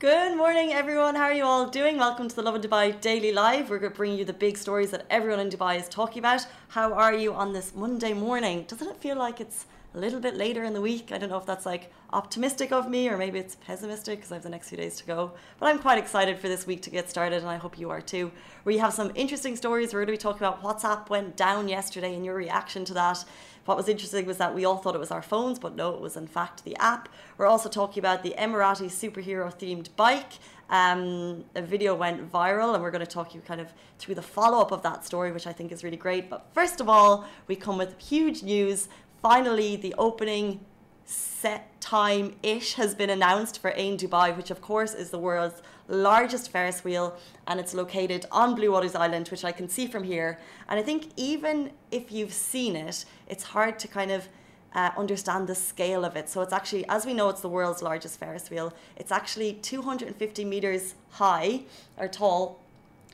Good morning, everyone. How are you all doing? Welcome to the Lovin Dubai Daily Live. We're going to bring you the big stories that everyone in Dubai is talking about. How are you on this Monday morning? Doesn't it feel like it's a little bit later in the week? I don't know if that's like optimistic of me or maybe it's pessimistic because I have the next few days to go. But I'm quite excited for this week to get started and I hope you are too. We have some interesting stories. We're going to be talking about WhatsApp went down yesterday and your reaction to that. What was interesting was that we all thought it was our phones, but no, it was in fact the app. We're also talking about the Emirati superhero themed bike. Um, a video went viral, and we're going to talk you kind of through the follow up of that story, which I think is really great. But first of all, we come with huge news. Finally, the opening set time ish has been announced for Ain Dubai, which of course is the world's largest Ferris wheel and it's located on Bluewaters Island, which I can see from here. And I think even if you've seen it, it's hard to kind of uh, understand the scale of it. So it's actually, as we know, it's the world's largest Ferris wheel. It's actually 250 meters high or tall.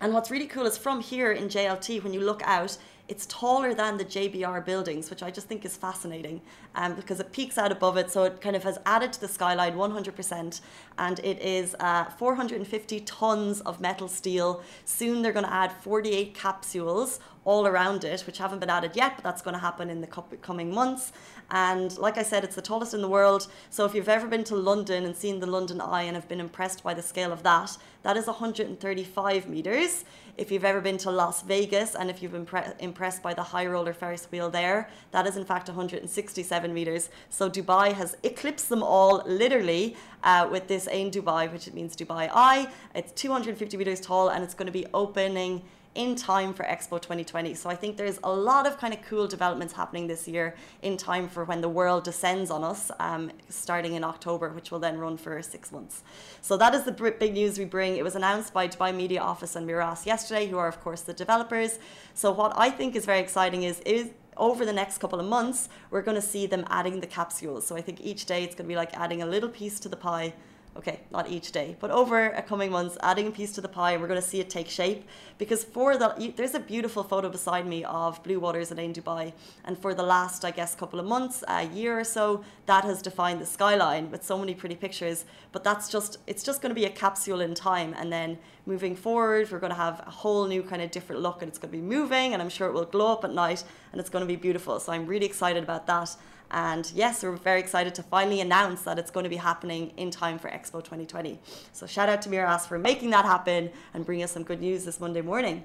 And what's really cool is from here in JLT, when you look out, it's taller than the JBR buildings, which I just think is fascinating um, because it peaks out above it. So it kind of has added to the skyline 100%. And it is uh, 450 tons of metal steel. Soon they're going to add 48 capsules all around it, which haven't been added yet, but that's going to happen in the coming months. And like I said, it's the tallest in the world. So if you've ever been to London and seen the London Eye and have been impressed by the scale of that, that is 135 meters. If you've ever been to Las Vegas and if you've been impressed by the high roller Ferris wheel there, that is in fact 167 meters. So Dubai has eclipsed them all literally uh, with this Ain Dubai, which it means Dubai Eye. It's 250 meters tall and it's going to be opening in time for Expo 2020. So I think there's a lot of kind of cool developments happening this year in time for when the world descends on us, um, starting in October, which will then run for six months. So that is the big news we bring. It was announced by Dubai Media Office and Meraas yesterday, who are of course the developers. So what I think is very exciting is is over the next couple of months, we're going to see them adding the capsules. So I think each day it's going to be like adding a little piece to the pie okay, not each day, but over a coming months, adding a piece to the pie, and we're going to see it take shape. Because for the, there's a beautiful photo beside me of Bluewaters in Dubai, and for the last, I guess, couple of months, a year or so, that has defined the skyline with so many pretty pictures. But that's just, it's just going to be a capsule in time, and then moving forward, we're going to have a whole new kind of different look, and it's going to be moving, and I'm sure it will glow up at night, and it's going to be beautiful. So I'm really excited about that. And yes, we're very excited to finally announce that it's going to be happening in time for Expo 2020. So shout out to Meraas for making that happen and bringing us some good news this Monday morning.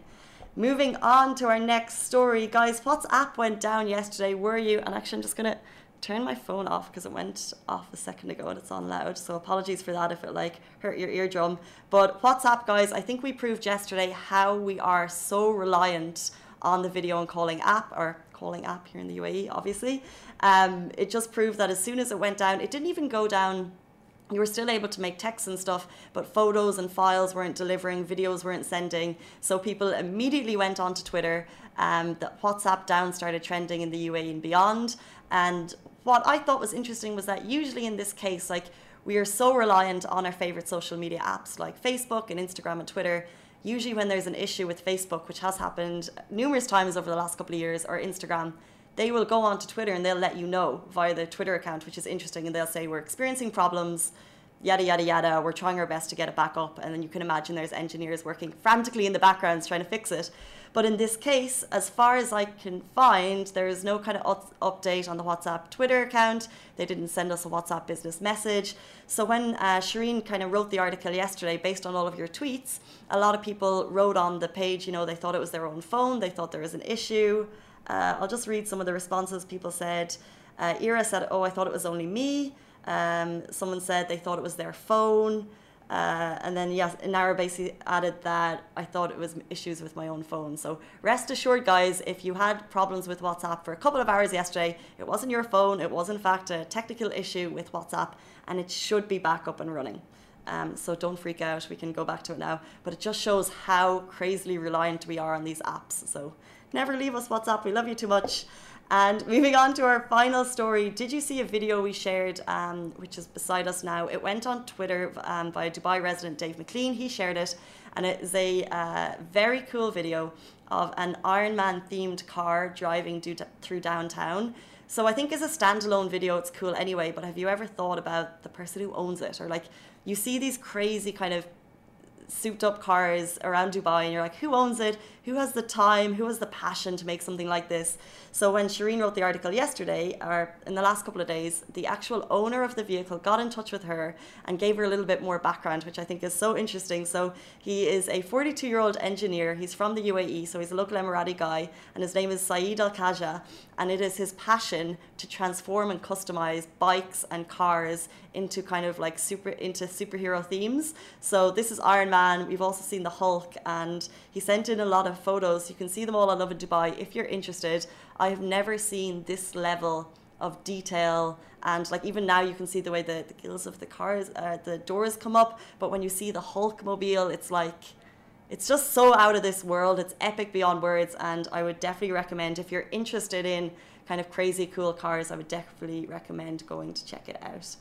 Moving on to our next story, guys. WhatsApp went down yesterday. Were you? And actually, I'm just gonna turn my phone off because it went off a second ago and it's on loud. So apologies for that if it like hurt your eardrum. But WhatsApp, guys, I think we proved yesterday how we are so reliant on the video and calling app or calling app here in the UAE, obviously. Um, it just proved that as soon as it went down, it didn't even go down. You were still able to make texts and stuff, but photos and files weren't delivering, videos weren't sending. So people immediately went onto Twitter. Um, that WhatsApp down started trending in the UAE and beyond. And what I thought was interesting was that usually in this case, like we are so reliant on our favorite social media apps like Facebook and Instagram and Twitter usually when there's an issue with Facebook, which has happened numerous times over the last couple of years, or Instagram, they will go on to Twitter and they'll let you know via the Twitter account, which is interesting. And they'll say, We're experiencing problems, yada, yada, yada. We're trying our best to get it back up. And then you can imagine there's engineers working frantically in the backgrounds trying to fix it. But in this case, as far as I can find, there is no kind of update on the WhatsApp Twitter account. They didn't send us a WhatsApp business message. So when uh, Shireen kind of wrote the article yesterday based on all of your tweets, a lot of people wrote on the page, you know, they thought it was their own phone, they thought there was an issue. Uh, I'll just read some of the responses people said. Uh, Ira said, Oh, I thought it was only me. Um, someone said they thought it was their phone. Uh, and then yes, Nara basically added that I thought it was issues with my own phone. So rest assured, guys, if you had problems with WhatsApp for a couple of hours yesterday, it wasn't your phone. It was in fact a technical issue with WhatsApp, and it should be back up and running. Um, so don't freak out. We can go back to it now. But it just shows how crazily reliant we are on these apps. So never leave us, WhatsApp. We love you too much. And moving on to our final story, did you see a video we shared, um, which is beside us now? It went on Twitter um, by a Dubai resident Dave McLean. He shared it, and it is a uh, very cool video of an Ironman themed car driving through downtown. So I think as a standalone video, it's cool anyway. But have you ever thought about the person who owns it, or like you see these crazy kind of souped up cars around Dubai and you're like, who owns it? Who has the time? Who has the passion to make something like this? So when Shireen wrote the article yesterday, or in the last couple of days, the actual owner of the vehicle got in touch with her and gave her a little bit more background, which I think is so interesting. So he is a 42 year old engineer. He's from the UAE, so he's a local Emirati guy, and his name is Saeed Al Khaja. And it is his passion to transform and customize bikes and cars into kind of like super into superhero themes. So this is Iron Man. And we've also seen the Hulk, and he sent in a lot of photos. You can see them all on Lovin Dubai if you're interested. I have never seen this level of detail and like even now you can see the way the, the gills of the cars uh, the doors come up but when you see the hulk mobile it's like it's just so out of this world it's epic beyond words and i would definitely recommend if you're interested in kind of crazy cool cars i would definitely recommend going to check it out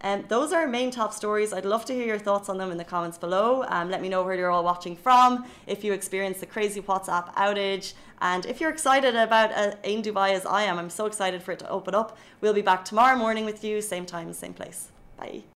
um, those are our main top stories. I'd love to hear your thoughts on them in the comments below. Um, let me know where you're all watching from, if you experienced the crazy WhatsApp outage, and if you're excited about uh, Ain Dubai as I am. I'm so excited for it to open up. We'll be back tomorrow morning with you, same time, same place. Bye.